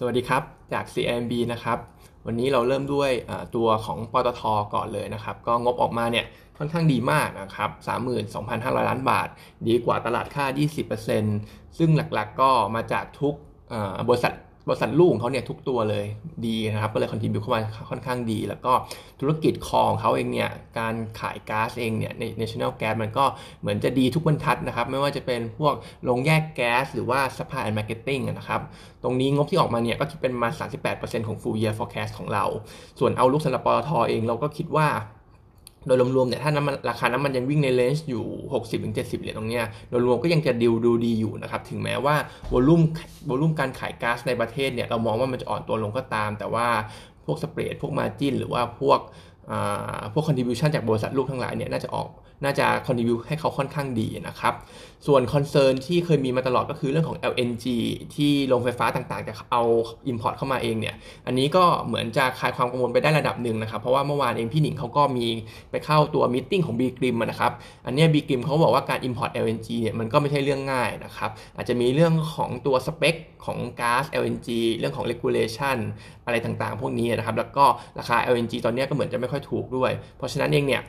สวัสดีครับ จาก CMB นะครับ วันนี้เราเริ่มด้วยตัวของปตทก่อนเลยนะครับ ก็งบออกมาเนี่ยค่อนข้างดีมากนะครับ 32,500 ล้านบาท ดีกว่าตลาดค่า 20%ซึ่งหลักๆก็มาจากทุกบริษัท บริษัทลูกของเขาเนี่ยทุกตัวเลยดีนะครับ ก็เลยคอนทิบิวเข้ามาค่อนข้างดี แล้วก็ธุรกิจคองเขาเองเนี่ยการขายก๊าซเองเนี่ยใน National Gas มันก็เหมือนจะดีทุกบรรทัดนะครับ ไม่ว่าจะเป็นพวกโรงแยกแก๊สหรือว่า Supply and Marketing นะครับ ตรงนี้งบที่ออกมาเนี่ยก็คิดเป็นมา 38%ของ full year forecast ของเรา ส่วนเอาลุกสำหรับปตทเองเราก็คิดว่า โดยรวมๆเนี่ยถ้าน้ำมันราคาน้ำมันยังวิ่งในเลนจ์อยู่ 60-70 เหรียญตรงเนี้ยโดยรวมก็ยังจะดิวดูดีอยู่นะครับถึงแม้ว่าวอลุ่มวอลุ่มการขายก๊าซในประเทศเนี่ยเรามองว่ามันจะอ่อนตัวลงก็ตาม แต่ว่าพวกสเปรดพวกมาจินหรือว่าพวก พวก contribution จากบริษัทลูกทั้งหลายเนี่ยน่าจะออกน่าจะ contribute ให้เขาค่อนข้างดีนะครับ ส่วน concern ที่เคยมีมาตลอดก็คือเรื่องของ LNG ที่โรงไฟฟ้าต่างๆ จะเอา import เข้ามาเองเนี่ย อันนี้ก็เหมือนจะคลายความกังวลไปได้ระดับหนึ่งนะครับ เพราะว่าเมื่อวานเองพี่หนิงเขาก็มีไปเข้าตัวมิ팅ของ B กริมนะครับ อันนี้ B กริมเขาบอกว่าการ import LNG เนี่ยมันก็ไม่ใช่เรื่องง่ายนะครับ อาจจะมีเรื่องของตัวสเปคของก๊าซ LNG เรื่องของ regulation อะไรต่างๆ พวกนี้นะครับ แล้วก็ราคา LNG ตอนนี้ก็เหมือนจะไม่ค่อยถูกด้วย เพราะฉะนั้นเองเนี่ย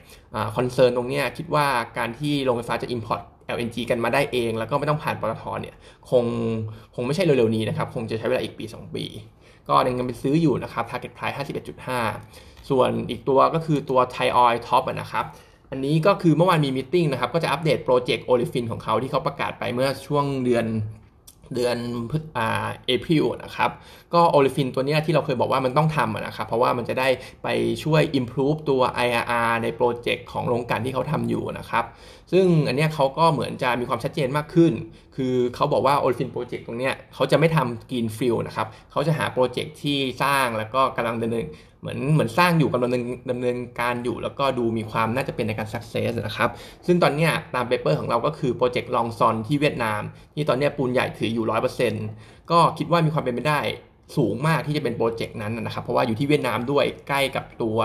concern ตรงนี้คิดว่าการที่โรงไฟฟ้าจะ import LNG กันมาได้เอง แล้วก็ไม่ต้องผ่านปตทเนี่ยคงคงไม่ใช่เร็วๆนี้นะครับ คงจะใช้เวลาอีกปี 2 ปี ก็ยังเป็นซื้ออยู่นะครับ target price 51.5 ส่วนอีกตัวก็คือตัว Thai Oil Top นะครับอันนี้ก็คือเมื่อวานมี meeting นะครับก็จะ update project olefin ของเขาที่เขาประกาศไปเมื่อช่วงเดือน เดือนพฤษอ่า April นะครับ ก็ olefin ตัวนี้ที่เราเคยบอกว่ามันต้องทำนะครับ เพราะว่ามันจะได้ไปช่วย improve ตัว IRR ใน project ของโครงการที่เขาทำอยู่นะครับ ซึ่งอันนี้เขาก็เหมือนจะมีความชัดเจนมากขึ้น คือเขาบอกว่า olefin project ตรงนี้เขาจะไม่ทำ greenfield นะครับเขาจะหา project ที่สร้างแล้วก็กำลังดำเนินเหมือนเหมือนสร้างอยู่กำลังดำเนินการอยู่ แล้วก็ดูมีความน่าจะเป็นในการ success นะครับ ซึ่งตอนนี้ตาม paper ของเราก็คือ project Long Son ที่เวียดนาม ที่ตอนนี้ปูนใหญ่ถืออยู่ 100%ก็คิดว่ามีความเป็นไปได้ สูงมากที่จะเป็น project นั้นนะครับ เพราะว่าอยู่ที่เวียดนามด้วยใกล้กับตัว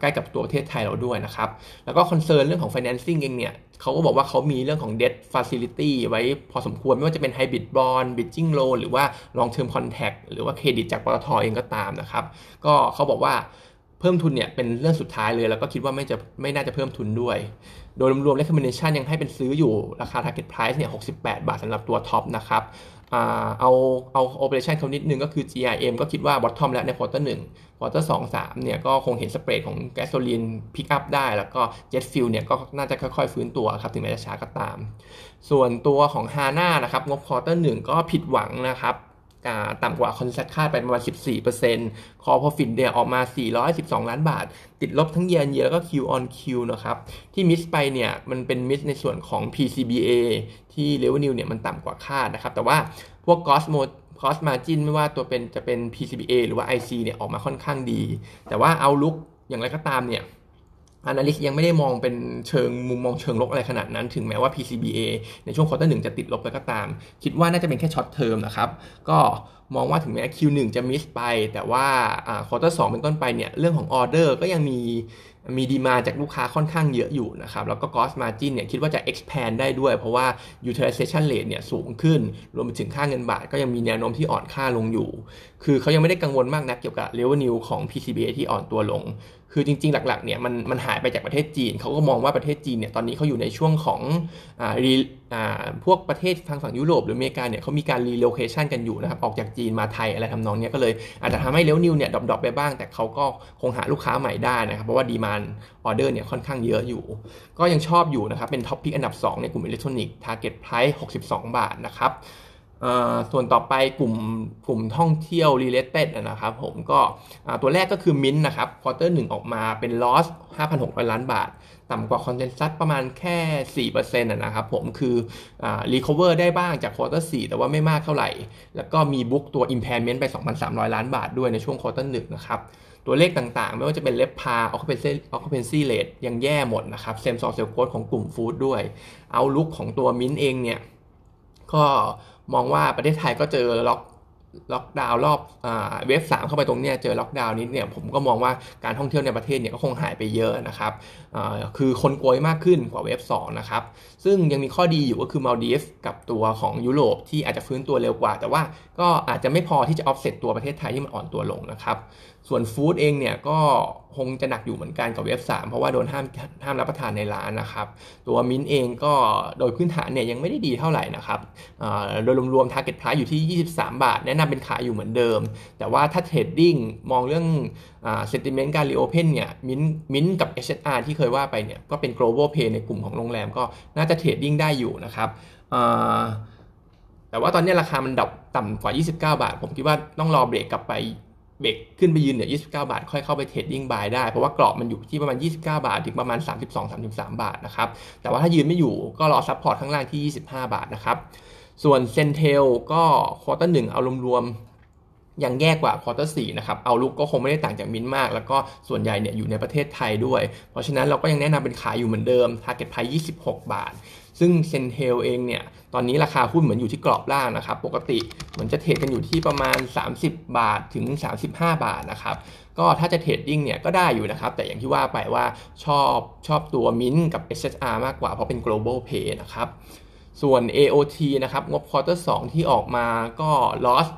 ใกล้กับตัวประเทศไทยเราด้วยนะครับ แล้วก็ concern เรื่องของ financing เองเนี่ยเขาก็บอกว่าเขามีเรื่องของ debt facility ไว้พอสมควรไม่ว่าจะเป็น hybrid bond bridging loan หรือว่า long term contract หรือว่าเครดิตจากปตทเองก็ตามนะครับ ก็เขาบอกว่าเพิ่มทุนเนี่ยเป็นเรื่องสุดท้ายเลย แล้วก็คิดว่าไม่จะไม่น่าจะเพิ่มทุนด้วย โดยรวมๆ recommendation ยังให้เป็นซื้ออยู่ราคา target price เนี่ย68 บาทสำหรับตัว TOP นะครับ เอาเอา operation เขานิดนึงก็คือ GRM ก็คิดว่า bottom แล้วใน quarter หนึ่ง quarter สองสามเนี่ยก็คงเห็น spread ของ gasoline pick up ได้ แล้วก็ jet fuel เนี่ยก็น่าจะค่อยๆ ฟื้นตัวครับ ถึงแม้จะช้าก็ตาม ส่วนตัวของฮาน่านะครับ งบ quarter หนึ่งก็ผิดหวังนะครับ ต่ำกว่า consensus คาดไปประมาณ 14% core profit เนี่ยออกมา 412 ล้านบาท ติดลบทั้งเยียนเยียแล้วก็ Q on Q นะครับ ที่ miss ไปเนี่ย มันเป็น miss ในส่วนของ PCBA ที่ revenue เนี่ย มันต่ำกว่าคาดนะครับ แต่ว่าพวก gross mar gross margin ไม่ว่าตัวเป็นจะเป็น PCBA หรือว่า IC เนี่ย ออกมาค่อนข้างดี แต่ว่า outlook อย่างไรก็ตามเนี่ย Analyst ยังไม่ได้มองเป็นเชิงมุมมองเชิงลบอะไรขนาดนั้น ถึงแม้ว่า PCBA ในช่วง quarter หนึ่งจะติดลบไปก็ตาม คิดว่าน่าจะเป็นแค่ short term นะครับ ก็มองว่าถึงแม้ Q1 จะ miss ไป แต่ว่า quarter สองเป็นต้นไปเนี่ยเรื่องของออเดอร์ก็ยังมีมีดีมานด์จากลูกค้าค่อนข้างเยอะอยู่นะครับ แล้วก็ gross margin เนี่ยคิดว่าจะ expand ได้ด้วย เพราะว่า utilization rate เนี่ยสูงขึ้น รวมไปถึงค่าเงินบาทก็ยังมีแนวโน้มที่อ่อนค่าลงอยู่ คือเขายังไม่ได้กังวลมากนักเกี่ยวกับ revenue ของ PCBA ที่อ่อนตัวลง คือจริงๆ หลักๆเนี่ยมันมันหายไปจากประเทศจีนเขาก็มองว่าประเทศจีนเนี่ยตอนนี้เขาอยู่ในช่วงของอ่าอ่าพวกประเทศทางฝั่งยุโรปหรืออเมริกาเนี่ยเขามีการ relocation กันอยู่นะครับออกจากจีนมาไทยอะไรทำนองนี้ก็เลยอาจจะทำให้ revenue เนี่ย drop ๆไปบ้าง แต่เขาก็คงหาลูกค้าใหม่ได้นะครับเพราะว่า demand order เนี่ยค่อนข้างเยอะอยู่ ก็ยังชอบอยู่นะครับเป็น top pick อันดับ 2 ในกลุ่มอิเล็กทรอนิกส์ target price 62 บาทนะครับ ส่วนต่อไปกลุ่มกลุ่มท่องเที่ยว related นะครับผมก็ตัวแรกก็คือมินนะครับ quarter หนึ่งออกมาเป็น loss 5,600 ล้านบาท ต่ำกว่า consensus ประมาณแค่ 4%นะครับผมคือ recover ได้บ้างจาก quarter 4แต่ว่าไม่มากเท่าไหร่ แล้วก็มี book ตัว impairment ไป 2,300 ล้านบาทด้วยในช่วง quarter หนึ่งนะครับตัวเลขต่างๆ ไม่ว่าจะเป็นเลฟพาออคเ c เพนซี่เลทยังแย่หมดนะครับ same-store sales growth ของกลุ่ม food ด้วย outlook ของตัวมินเองเนี่ยก็ มองว่าประเทศไทยก็เจอล็อกล็อกดาวน์รอบwave สามเข้าไปตรงเนี้ยเจอล็อกดาวน์นิดเนี่ยผมก็มองว่าการท่องเที่ยวในประเทศเนี่ยก็คงหายไปเยอะนะครับคือคนโกยมากขึ้นกว่า wave 2นะครับซึ่งยังมีข้อดีอยู่ก็คือ Maldives กับตัวของยุโรปที่อาจจะฟื้นตัวเร็วกว่า แต่ว่าก็อาจจะไม่พอที่จะออฟเซตตัวประเทศไทยที่มันอ่อนตัวลงนะครับ ส่วน food เองเนี่ยก็คงจะหนักอยู่เหมือนกันกับ wave 3 เพราะว่าโดนห้ามห้ามรับประทานในร้านนะครับ ตัวมินเองก็โดยพื้นฐานเนี่ยยังไม่ได้ดีเท่าไหร่นะครับโดยรวมๆ target price อยู่ที่ 23 บาท แนะนำเป็นขายอยู่เหมือนเดิม แต่ว่าถ้า trading มองเรื่อง sentiment การ reopen เนี่ยมินมินกับ HR ที่เคยว่าไปเนี่ยก็เป็น global play ในกลุ่มของโรงแรมก็น่าจะ trading ได้อยู่นะครับแต่ว่าตอนนี้ราคามัน drop ต่ำกว่า 29 บาท ผมคิดว่าต้องรอเบรกกลับไป เบรกขึ้นไปยืนเนี่ย29 บาท ค่อยเข้าไป trading buy ได้ เพราะว่ากรอบมันอยู่ที่ประมาณ 29 บาท ถึงประมาณ 32-33 บาทนะครับ แต่ว่าถ้ายืนไม่อยู่ก็รอ support ข้างล่างที่ 25 บาทนะครับ ส่วน CENTEL ก็ quarter หนึ่งเอารวมๆ ยังแย่กว่า quarter สี่นะครับ outlook ก็คงไม่ได้ต่างจากมินมาก แล้วก็ส่วนใหญ่เนี่ยอยู่ในประเทศไทยด้วย เพราะฉะนั้นเราก็ยังแนะนำเป็นขายอยู่เหมือนเดิม Target Price 26 บาท ซึ่ง CENTEL เองเนี่ยตอนนี้ราคาหุ้นเหมือนอยู่ที่กรอบล่างนะครับ ปกติเหมือนจะ trade กันอยู่ที่ประมาณ 30 บาทถึง 35 บาทนะครับก็ถ้าจะ trading เนี่ยก็ได้อยู่นะครับ แต่อย่างที่ว่าไปว่าชอบชอบตัวมินกับ SSR มากกว่าเพราะเป็น global play นะครับส่วน AOT นะครับงบ quarter 2ที่ออกมาก็ loss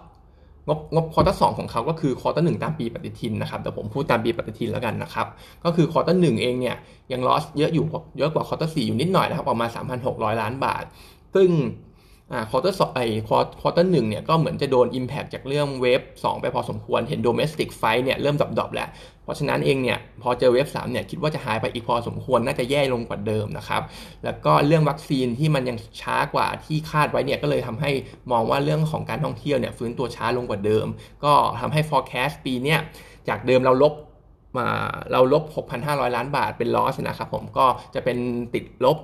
งบงบ quarter สองของเขาก็คือ quarter หนึ่งตามปีปฏิทินนะครับแต่ผมพูดตามปีปฏิทินแล้วกันนะครับ ก็คือ quarter หนึ่งเองเนี่ยยัง loss เยอะอยู่เยอะกว่า quarter สี่อยู่นิดหน่อยนะครับประมาณ 3,600 ล้านบาท ซึ่ง quarter สองไอ quarter หนึ่งเนี่ยก็เหมือนจะโดน Impact จากเรื่อง wave 2 ไปพอสมควรเห็น domestic flight เนี่ยเริ่ม drop ๆแล้ว เพราะฉะนั้นเองเนี่ยพอเจอเวฟ3เนี่ยคิดว่าจะหายไปอีกพอสมควรน่าจะแย่ลงกว่าเดิมนะครับแล้วก็เรื่องวัคซีนที่มันยังช้ากว่าที่คาดไว้เนี่ยก็เลยทำให้มองว่าเรื่องของการท่องเที่ยวเนี่ยฟื้นตัวช้าลงกว่าเดิม ก็ทำให้ forecast ปีเนี่ยจากเดิมเราลบมาเราลบ 6,500 ล้านบาทเป็นลอสนะครับผมก็จะเป็นติดลบ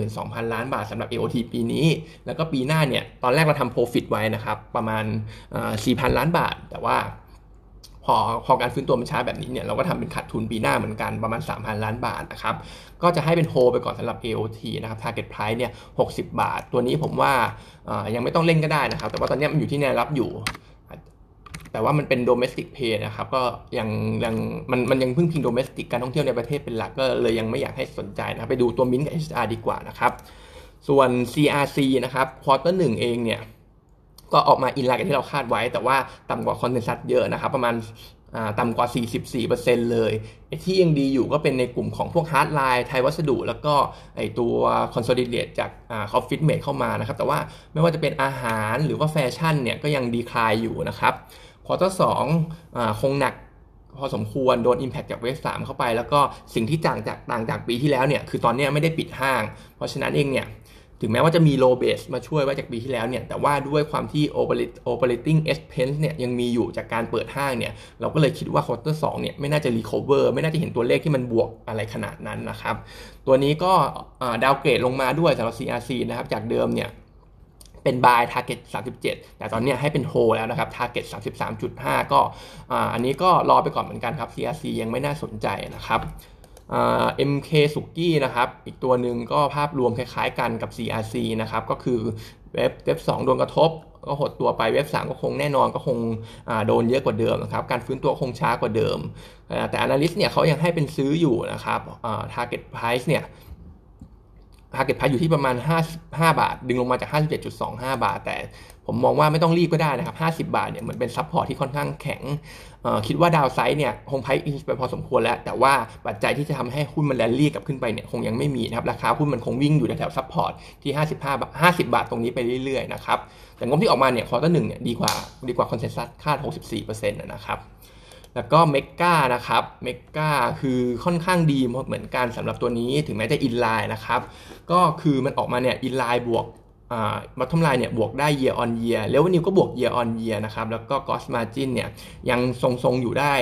12,000 ล้านบาทสำหรับ AOT ปีนี้ แล้วก็ปีหน้าเนี่ย ตอนแรกเราทำ profit ไว้นะครับ ประมาณ4,000 ล้านบาท แต่ว่า พอพอการฟื้นตัวมันช้าแบบนี้เนี่ยเราก็ทำเป็นขาดทุนปีหน้าเหมือนกันประมาณ 3,000 ล้านบาทนะครับก็จะให้เป็นโฮไปก่อนสำหรับ AOT นะครับ target price เนี่ย60 บาท ตัวนี้ผมว่ายังไม่ต้องเล่นก็ได้นะครับ แต่ว่าตอนนี้มันอยู่ที่แนวรับอยู่แต่ว่ามันเป็นโดเมสติกเพย์นะครับก็ยังยังมันมันยังพึ่งพิงโดเมสติกการท่องเที่ยวในประเทศเป็นหลักก็เลยยังไม่อยากให้สนใจนะไปดูตัวมินกับ HR ดีกว่านะครับ ส่วน CRC นะครับ quarter หนึ่งเองเนี่ย ก็ออกมา in line กันที่เราคาดไว้ แต่ว่าต่ำกว่า consensus เยอะนะครับ ประมาณต่ำกว่า 44%เลยที่ยังดีอยู่ก็เป็นในกลุ่มของพวก hardline ไทยวัสดุ แล้วก็ไอตัว consolidate จาก OfficeMate เข้ามานะครับ แต่ว่าไม่ว่าจะเป็นอาหารหรือว่าแฟชั่นเนี่ยก็ยัง decline อยู่นะครับ quarter สองคงหนักพอสมควรโดน Impact จาก wave สามเข้าไป แล้วก็สิ่งที่ต่างจากต่างจากปีที่แล้วเนี่ยคือตอนนี้ไม่ได้ปิดห้าง เพราะฉะนั้นเองเนี่ย ถึงแม้ว่าจะมี low base มาช่วยไว้จากปีที่แล้วเนี่ย แต่ว่าด้วยความที่ operating expense เนี่ยยังมีอยู่จากการเปิดห้างเนี่ย เราก็เลยคิดว่าควอเตอร์สเนี่ยไม่น่าจะ recover ไม่น่าจะเห็นตัวเลขที่มันบวกอะไรขนาดนั้นนะครับ ตัวนี้ก็ดาวเกรดลงมาด้วยสำหรับ CRC นะครับ จากเดิมเนี่ยเป็น buy target 37 แต่ตอนนี้ให้เป็น hold แล้วนะครับ target 33.5 ก็อันนี้ก็รอไปก่อนเหมือนกันครับ CRC ยังไม่น่าสนใจนะครับ MK สุกี้นะครับอีกตัวหนึ่งก็ภาพรวมคล้ายๆกันกับ CRC นะครับก็คือเว็บเว็บ2โดนกระทบ ก็หดตัวไปเว็บ 3 ก็คงแน่นอนก็คงโดนเยอะกว่าเดิมนะครับการฟื้นตัวคงช้ากว่าเดิม แต่ analyst เนี่ยเขายังให้เป็นซื้ออยู่นะครับ target price เนี่ย target price อยู่ที่ประมาณ 55 บาท ดึงลงมาจาก 57.25 บาท แต่ผมมองว่าไม่ต้องรีบก็ได้นะครับ 50 บาทเนี่ยเหมือนเป็น support ที่ค่อนข้างแข็ง คิดว่า downside เนี่ยคง price in ไปพอสมควรแล้ว แต่ว่าปัจจัยที่จะทำให้หุ้นมันแลนลี่กลับขึ้นไปเนี่ยคงยังไม่มีนะครับ ราคาหุ้นมันคงวิ่งอยู่แถว support ที่ 55 บาท 50 บาทตรงนี้ไปเรื่อยๆนะครับ แต่งบที่ออกมาเนี่ย quarter หนึ่งเนี่ยดีกว่าดีกว่า consensus คาด 64%นะครับ แล้วก็เมกานะครับเมกาคือค่อนข้างดีเหมือนกันสำหรับตัวนี้ถึงแม้จะ in line นะครับ ก็คือมันออกมาเนี่ย in line บวกอ่า bottom line เนี่ยบวกได้ year on year แล้ววันนิวก็บวก year on year นะครับ แล้วก็ gross margin เนี่ยยังทรงๆอยู่ได้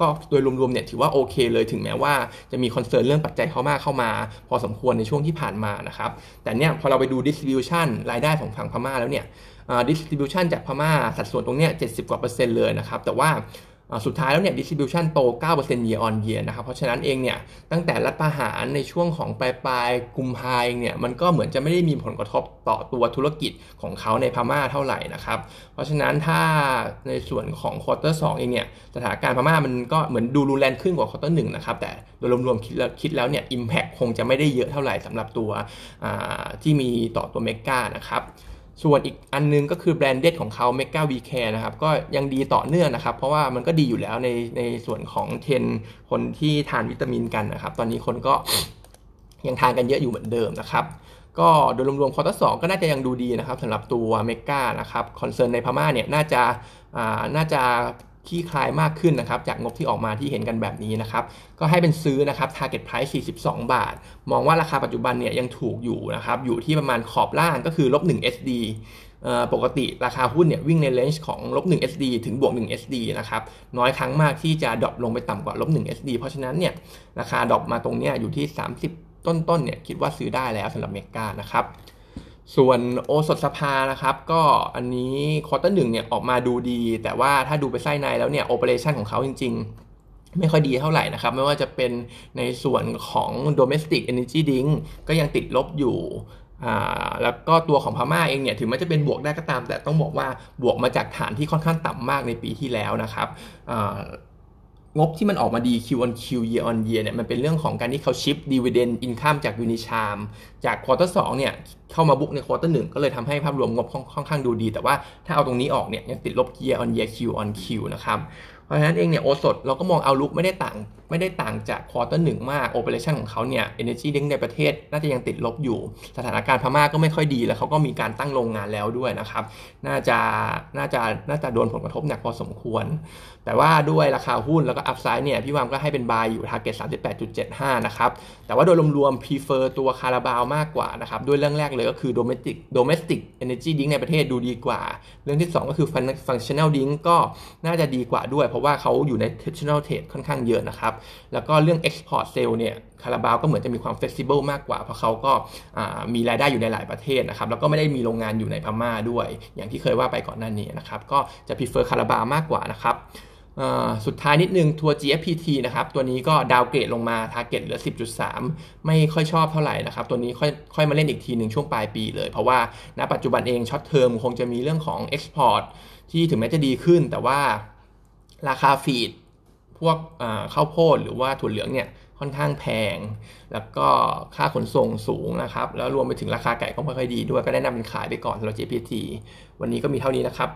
ก็โดยรวมๆเนี่ยถือว่าโอเคเลยถึงแม้ว่าจะมี concern เรื่องปัจจัยเข้ามาเข้ามา พอสมควรในช่วงที่ผ่านมานะครับ แต่เนี่ยพอเราไปดู distribution รายได้ของฝั่งพม่าแล้วเนี่ย distribution จากพม่าสัดส่วนตรงเนี้ย70 กว่าเปอร์เซ็นต์เลยนะครับ แต่ว่า สุดท้ายแล้วเนี่ย distribution โต 9% year on year นะครับ เพราะฉะนั้นเองเนี่ย ตั้งแต่รัฐประหารในช่วงของปลายปลายกุมภาเองเนี่ย มันก็เหมือนจะไม่ได้มีผลกระทบต่อตัวธุรกิจของเขาในพม่าเท่าไหร่นะครับ เพราะฉะนั้นถ้าในส่วนของ quarter สองเองเนี่ย สถานการณ์พม่ามันก็เหมือนดูรุนแรงขึ้นกว่า quarter หนึ่งนะครับ แต่โดยรวมๆคิดแล้วคิดแล้วเนี่ย impact คงจะไม่ได้เยอะเท่าไหร่สำหรับตัวที่มีต่อตัวเมกานะครับ ส่วนอีกอันนึงก็คือแบรนด์เด็ดของเขา m e g a v Care นะครับก็ยังดีต่อเนื่องนะครับ เพราะว่ามันก็ดีอยู่แล้วในในส่วนของเทนคนที่ทานวิตามินกันนะครับ ตอนนี้คนก็ยังทานกันเยอะอยู่เหมือนเดิมนะครับก็โดยรวมๆ quarter สองก็น่าจะยังดูดีนะครับสำหรับตัวเมกานะครับ concern ในพม่าเนี่ยน่าจะอ่าน่าจะ คลี่คลายมากขึ้นนะครับ จากงบที่ออกมาที่เห็นกันแบบนี้นะครับ ก็ให้เป็นซื้อนะครับ target price 42 บาท มองว่าราคาปัจจุบันเนี่ยยังถูกอยู่นะครับ อยู่ที่ประมาณขอบล่างก็คือลบ1 SD ปกติราคาหุ้นเนี่ยวิ่งใน range ของลบ1 SD ถึงบวก1 SD นะครับ น้อยครั้งมากที่จะ drop ลงไปต่ำกว่าลบ1 SD เพราะฉะนั้นเนี่ยราคา drop มาตรงนี้อยู่ที่ 30 ต้นๆเนี่ยคิดว่าซื้อได้แล้วสำหรับเมกานะครับ ส่วนโอสถสภานะครับก็อันนี้ quarter หนึ่งเนี่ยออกมาดูดี แต่ว่าถ้าดูไปไส้ในแล้วเนี่ย operation ของเขาจริง ๆ ไม่ค่อยดีเท่าไหร่นะครับ ไม่ว่าจะเป็นในส่วนของ domestic energy drink ก็ยังติดลบอยู่แล้วก็ตัวของพม่าเองเนี่ยถึงแม้จะเป็นบวกได้ก็ตาม แต่ต้องบอกว่าบวกมาจากฐานที่ค่อนข้างต่ำมากในปีที่แล้วนะครับ งบที่มันออกมาดี Q on Q year on year เนี่ยมันเป็นเรื่องของการที่เขา shift dividend income จาก Unicharm จาก quarter สี่เนี่ยเข้ามา book ใน quarter หนึ่งก็เลยทำให้ภาพรวมงบค่อนข้างดูดี แต่ว่าถ้าเอาตรงนี้ออกเนี่ยยังติดลบ year on year Q on Q นะครับ เพราะฉะนั้นเองเนี่ยโอสถเราก็มอง outlook ไม่ได้ต่าง ไม่ได้ต่างจาก quarter หนึ่งมาก operation ของเขาเนี่ย energy drink ในประเทศน่าจะยังติดลบอยู่ สถานการณ์พม่าก็ไม่ค่อยดี แล้วเขาก็มีการตั้งโรงงานแล้วด้วยนะครับน่าจะน่าจะน่าจะโดนผลกระทบหนักพอสมควร แต่ว่าด้วยราคาหุ้นแล้วก็ upside เนี่ยพี่วามก็ให้เป็น buy อยู่ target 38.75 นะครับ แต่ว่าโดยรวมๆ prefer ตัวคาราบาวมากกว่านะครับ ด้วยเรื่องแรกเลยก็คือ domestic domestic energy drink ในประเทศดูดีกว่า เรื่องที่ 2 ก็คือ functional drink ก็น่าจะดีกว่าด้วย เพราะว่าเขาอยู่ใน traditional trade ค่อนข้างเยอะนะครับแล้วก็เรื่อง export sale เนี่ยคาราบาวก็เหมือนจะมีความ flexible มากกว่า เพราะเขาก็มีรายได้อยู่ในหลายประเทศนะครับ แล้วก็ไม่ได้มีโรงงานอยู่ในพม่าด้วย อย่างที่เคยว่าไปก่อนหน้านี้นะครับ ก็จะ prefer คาราบาวมากกว่านะครับสุดท้ายนิดนึงทัวร์ GFPT นะครับ ตัวนี้ก็ downgrade ลงมา target เหลือ 10.3 ไม่ค่อยชอบเท่าไหร่นะครับ ตัวนี้ค่อยค่อยมาเล่นอีกทีหนึ่งช่วงปลายปีเลย เพราะว่าณปัจจุบันเอง short term คงจะมีเรื่องของ Export ที่ถึงแม้จะดีขึ้น แต่ว่าราคาฟีด พวกข้าวโพดหรือว่าถั่วเหลืองเนี่ยค่อนข้างแพง แล้วก็ค่าขนส่งสูงนะครับ แล้วรวมไปถึงราคาไก่ก็ไม่ค่อยดีด้วยก็แนะนำเป็นขายไปก่อนสำหรับ GPT วันนี้ก็มีเท่านี้นะครับ